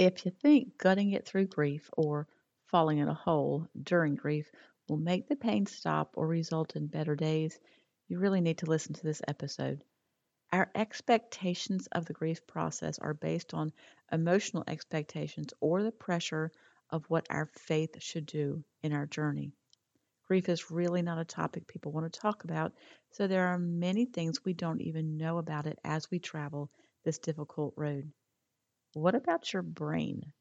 If you think gutting it through grief or falling in a hole during grief will make the pain stop or result in better days, you really need to listen to this episode. Our expectations of the grief process are based on emotional expectations or the pressure of what our faith should do in our journey. Grief is really not a topic people want to talk about, so there are many things we don't even know about it as we travel this difficult road. What about your brain?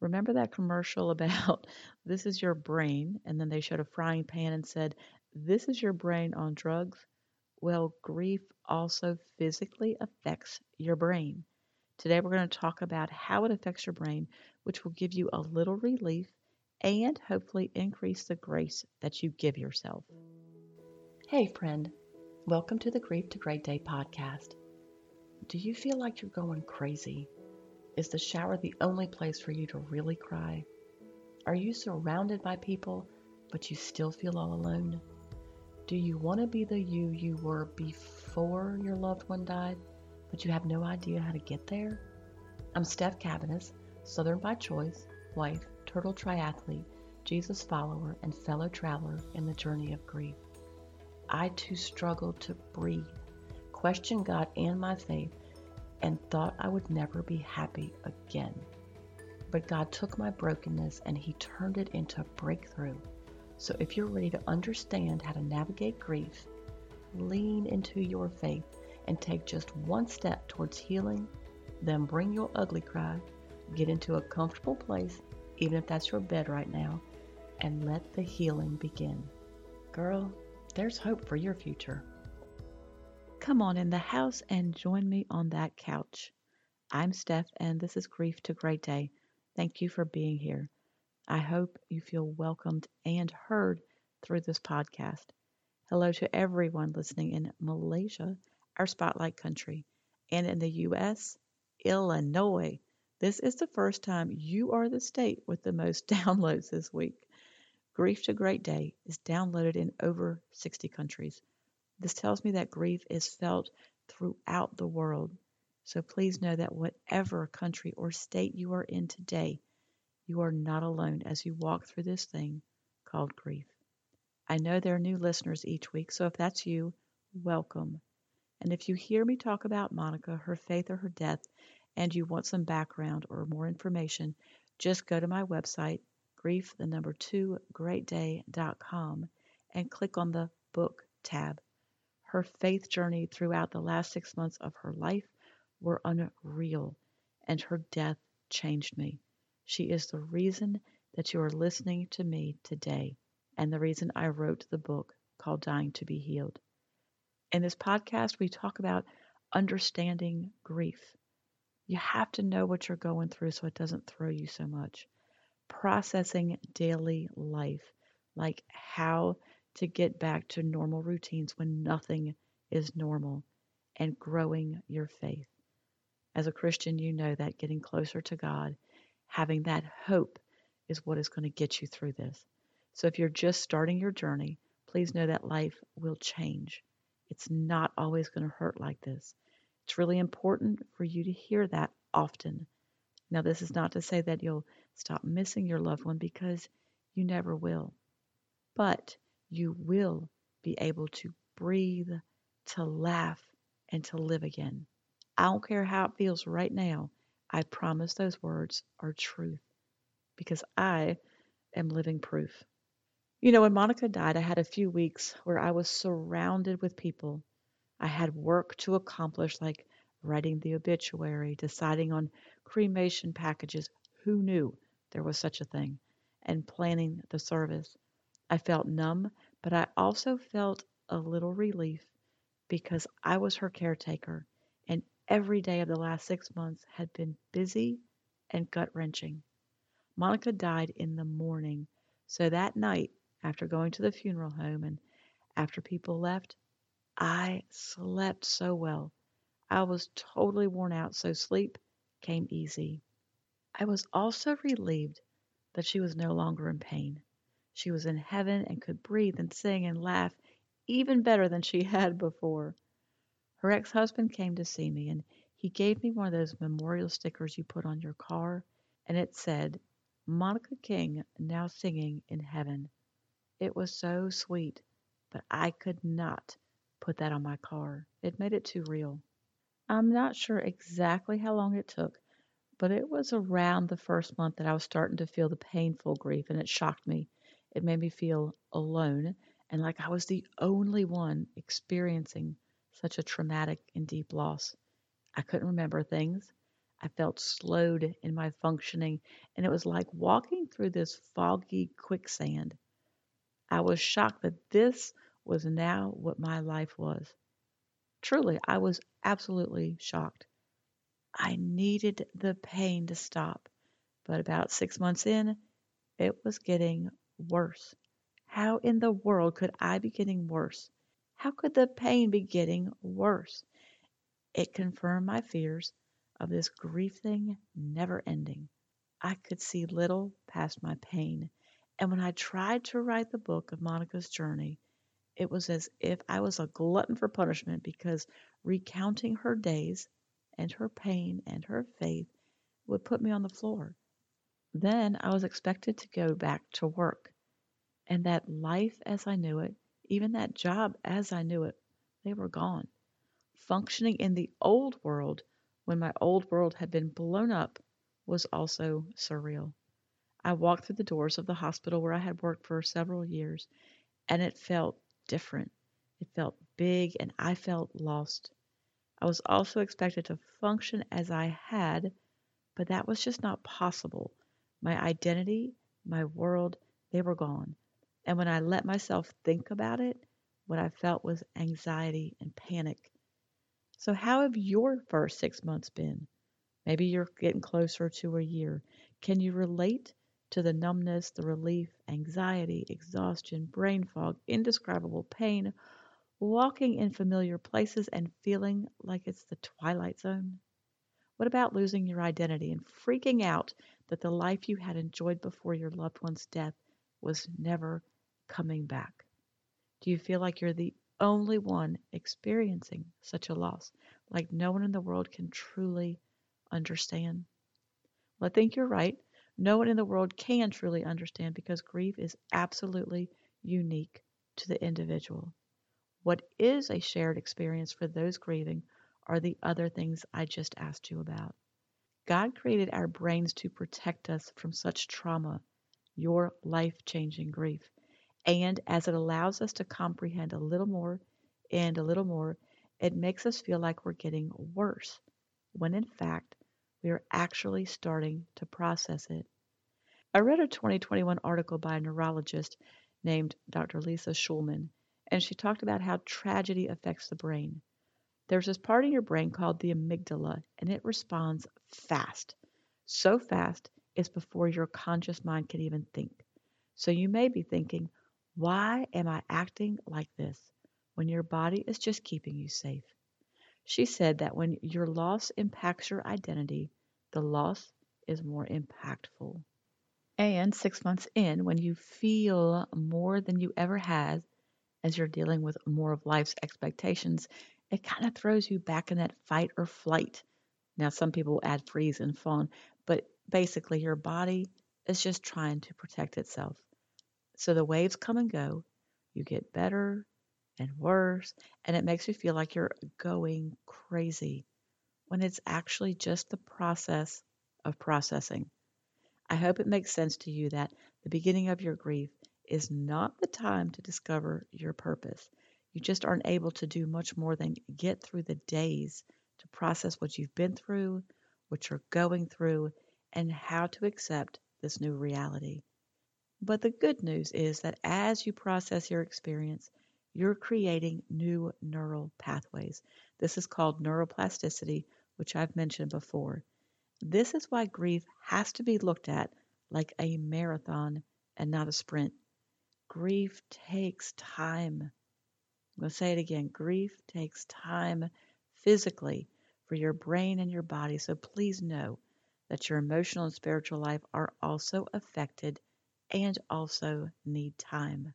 Remember that commercial about this is your brain, and then they showed a frying pan and said, This is your brain on drugs? Well, grief also physically affects your brain. Today, we're going to talk about how it affects your brain, which will give you a little relief and hopefully increase the grace that you give yourself. Hey, friend, welcome to the Grief to Great Day podcast. Do you feel like you're going crazy? Is the shower the only place for you to really cry? Are you surrounded by people, but you still feel all alone? Do you want to be the you you were before your loved one died, but you have no idea how to get there? I'm Steph Cabanis, Southern by choice, wife, turtle triathlete, Jesus follower, and fellow traveler in the journey of grief. I too struggled to breathe, question God and my faith, and thought I would never be happy again. But God took my brokenness and He turned it into a breakthrough. So if you're ready to understand how to navigate grief, lean into your faith and take just one step towards healing, then bring your ugly cry, get into a comfortable place, even if that's your bed right now, and let the healing begin. Girl, there's hope for your future. Come on in the house and join me on that couch. I'm Steph, and this is Grief to Great Day. Thank you for being here. I hope you feel welcomed and heard through this podcast. Hello to everyone listening in Malaysia, our spotlight country, and in the U.S., Illinois. This is the first time you are the state with the most downloads this week. Grief to Great Day is downloaded in over 60 countries. This tells me that grief is felt throughout the world. So please know that whatever country or state you are in today, you are not alone as you walk through this thing called grief. I know there are new listeners each week, so if that's you, welcome. And if you hear me talk about Monica, her faith, or her death, and you want some background or more information, just go to my website, grief, the number two, greatday.com, and click on the book tab. Her faith journey throughout the last six months of her life were unreal, and her death changed me. She is the reason that you are listening to me today, and the reason I wrote the book called Dying to Be Healed. In this podcast, we talk about understanding grief. You have to know what you're going through so it doesn't throw you so much. Processing daily life, like how to get back to normal routines when nothing is normal and growing your faith. As a Christian, you know that getting closer to God, having that hope, is what is going to get you through this. So if you're just starting your journey, please know that life will change. It's not always going to hurt like this. It's really important for you to hear that often. Now, this is not to say that you'll stop missing your loved one because you never will. But you will be able to breathe, to laugh, and to live again. I don't care how it feels right now. I promise those words are truth because I am living proof. You know, when Monica died, I had a few weeks where I was surrounded with people. I had work to accomplish, like writing the obituary, deciding on cremation packages. Who knew there was such a thing? And planning the service. I felt numb, but I also felt a little relief because I was her caretaker, and every day of the last six months had been busy and gut wrenching. Monica died in the morning, so that night, after going to the funeral home and after people left, I slept so well. I was totally worn out, so sleep came easy. I was also relieved that she was no longer in pain. She was in heaven and could breathe and sing and laugh even better than she had before. Her ex husband came to see me and he gave me one of those memorial stickers you put on your car. and it said, Monica King now singing in heaven. It was so sweet, but I could not put that on my car. It made it too real. I'm not sure exactly how long it took, but it was around the first month that I was starting to feel the painful grief, and it shocked me. It made me feel alone and like I was the only one experiencing such a traumatic and deep loss. I couldn't remember things. I felt slowed in my functioning, and it was like walking through this foggy quicksand. I was shocked that this was now what my life was. Truly, I was absolutely shocked. I needed the pain to stop, but about six months in, it was getting worse. How in the world could I be getting worse? How could the pain be getting worse? It confirmed my fears of this grief thing never ending. I could see little past my pain, and when I tried to write the book of Monica's journey, it was as if I was a glutton for punishment because recounting her days and her pain and her faith would put me on the floor. Then I was expected to go back to work, and that life as I knew it, even that job as I knew it, they were gone. Functioning in the old world when my old world had been blown up was also surreal. I walked through the doors of the hospital where I had worked for several years, and it felt different. It felt big, and I felt lost. I was also expected to function as I had, but that was just not possible. My identity, my world, they were gone. And when I let myself think about it, what I felt was anxiety and panic. So, how have your first six months been? Maybe you're getting closer to a year. Can you relate to the numbness, the relief, anxiety, exhaustion, brain fog, indescribable pain, walking in familiar places and feeling like it's the twilight zone? What about losing your identity and freaking out that the life you had enjoyed before your loved one's death was never coming back? Do you feel like you're the only one experiencing such a loss, like no one in the world can truly understand? Well, I think you're right. No one in the world can truly understand because grief is absolutely unique to the individual. What is a shared experience for those grieving are the other things I just asked you about. God created our brains to protect us from such trauma, your life changing grief. And as it allows us to comprehend a little more and a little more, it makes us feel like we're getting worse, when in fact, we are actually starting to process it. I read a 2021 article by a neurologist named Dr. Lisa Shulman, and she talked about how tragedy affects the brain. There's this part of your brain called the amygdala, and it responds fast. So fast, it's before your conscious mind can even think. So you may be thinking, why am I acting like this when your body is just keeping you safe? She said that when your loss impacts your identity, the loss is more impactful. And six months in, when you feel more than you ever had as you're dealing with more of life's expectations, it kind of throws you back in that fight or flight. Now, some people add freeze and fawn, but basically, your body is just trying to protect itself. So the waves come and go. You get better and worse, and it makes you feel like you're going crazy when it's actually just the process of processing. I hope it makes sense to you that the beginning of your grief is not the time to discover your purpose. You just aren't able to do much more than get through the days to process what you've been through, what you're going through, and how to accept this new reality. But the good news is that as you process your experience, you're creating new neural pathways. This is called neuroplasticity, which I've mentioned before. This is why grief has to be looked at like a marathon and not a sprint. Grief takes time. I'm going to say it again. Grief takes time physically for your brain and your body. So please know that your emotional and spiritual life are also affected and also need time.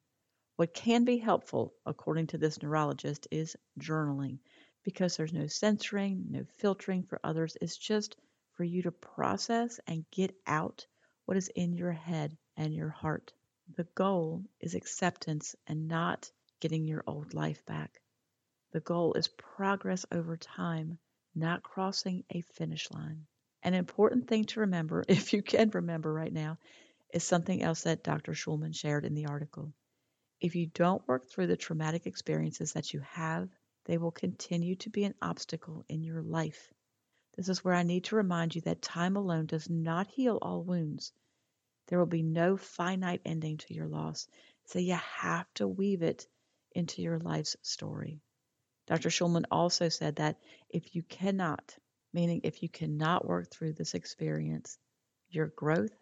What can be helpful, according to this neurologist, is journaling because there's no censoring, no filtering for others. It's just for you to process and get out what is in your head and your heart. The goal is acceptance and not getting your old life back. The goal is progress over time, not crossing a finish line. An important thing to remember, if you can remember right now, is something else that Dr. Shulman shared in the article. If you don't work through the traumatic experiences that you have, they will continue to be an obstacle in your life. This is where I need to remind you that time alone does not heal all wounds. There will be no finite ending to your loss, so you have to weave it into your life's story. Dr. Shulman also said that if you cannot, meaning if you cannot work through this experience, your growth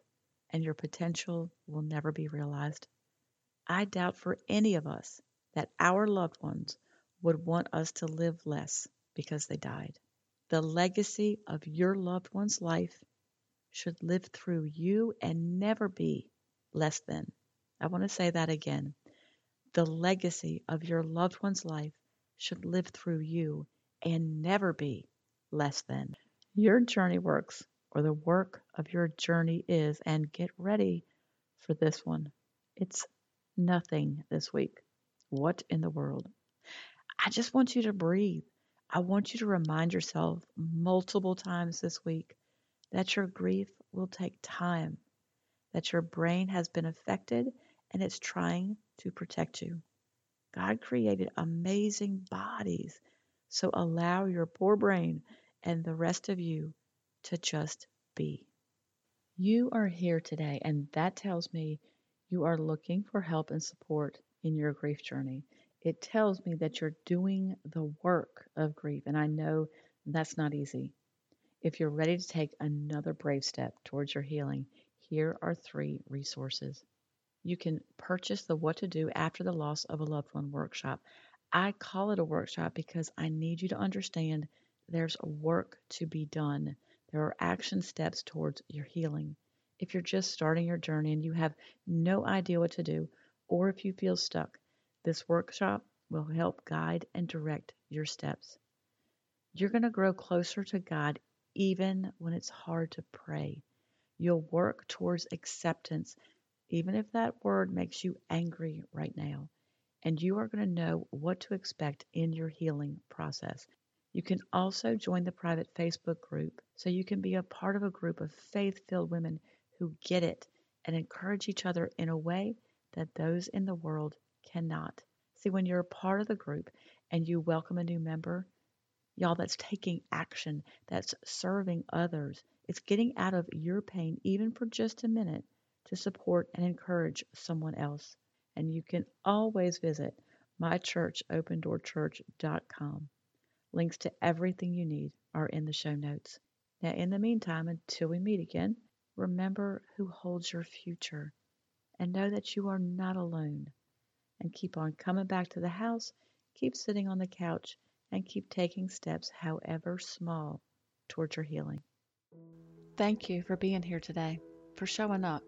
and your potential will never be realized. I doubt for any of us that our loved ones would want us to live less because they died. The legacy of your loved one's life should live through you and never be less than. I want to say that again. The legacy of your loved one's life should live through you and never be less than. Your journey works, or the work of your journey is, and get ready for this one. It's nothing this week. What in the world? I just want you to breathe. I want you to remind yourself multiple times this week that your grief will take time, that your brain has been affected and it's trying to protect you. God created amazing bodies, so allow your poor brain and the rest of you to just be. You are here today, and that tells me you are looking for help and support in your grief journey it tells me that you're doing the work of grief. And I know that's not easy. If you're ready to take another brave step towards your healing, here are three resources. You can purchase the What to Do After the Loss of a Loved One workshop. I call it a workshop because I need you to understand there's work to be done. There are action steps towards your healing. If you're just starting your journey and you have no idea what to do, or if you feel stuck, this workshop will help guide and direct your steps. You're going to grow closer to God even when it's hard to pray. You'll work towards acceptance, even if that word makes you angry right now. And you are going to know what to expect in your healing process. You can also join the private Facebook group so you can be a part of a group of faith filled women who get it and encourage each other in a way that those in the world cannot. See, when you're a part of the group and you welcome a new member, y'all, that's taking action, that's serving others. It's getting out of your pain, even for just a minute, to support and encourage someone else. And you can always visit mychurchopendoorchurch.com. Links to everything you need are in the show notes. Now, in the meantime, until we meet again, remember who holds your future and know that you are not alone and keep on coming back to the house, keep sitting on the couch, and keep taking steps, however small, towards your healing. Thank you for being here today, for showing up.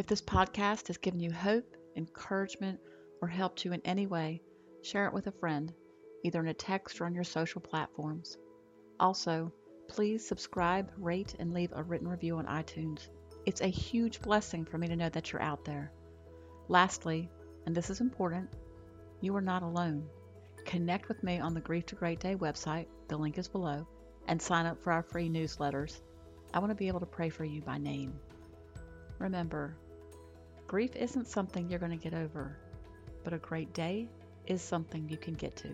If this podcast has given you hope, encouragement, or helped you in any way, share it with a friend, either in a text or on your social platforms. Also, please subscribe, rate, and leave a written review on iTunes. It's a huge blessing for me to know that you're out there. Lastly, and this is important, you are not alone. Connect with me on the Grief to Great Day website, the link is below, and sign up for our free newsletters. I want to be able to pray for you by name. Remember, grief isn't something you're going to get over, but a great day is something you can get to.